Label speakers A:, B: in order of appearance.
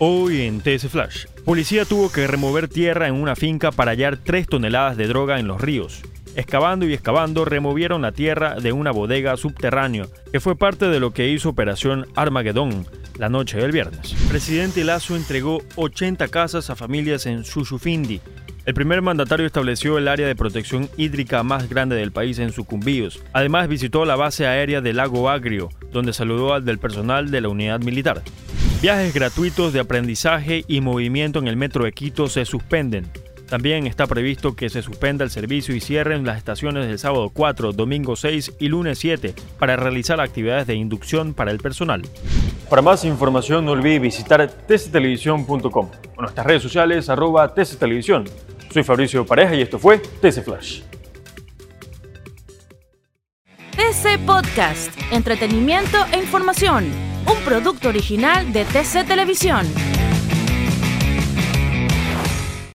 A: Hoy en TS Flash, policía tuvo que remover tierra en una finca para hallar 3 toneladas de droga en los ríos. Excavando y excavando, removieron la tierra de una bodega subterránea, que fue parte de lo que hizo Operación Armagedón la noche del viernes. Presidente Lazo entregó 80 casas a familias en Xuxufindi, el primer mandatario estableció el área de protección hídrica más grande del país en Sucumbíos. Además visitó la base aérea del lago Agrio, donde saludó al del personal de la unidad militar. Viajes gratuitos de aprendizaje y movimiento en el metro de Quito se suspenden. También está previsto que se suspenda el servicio y cierren las estaciones del sábado 4, domingo 6 y lunes 7 para realizar actividades de inducción para el personal. Para más información no olvide visitar tctelevisión.com o nuestras redes sociales arroba tctelevisión. Soy Fabricio Pareja y esto fue TC Flash.
B: TC Podcast, entretenimiento e información, un producto original de TC Televisión.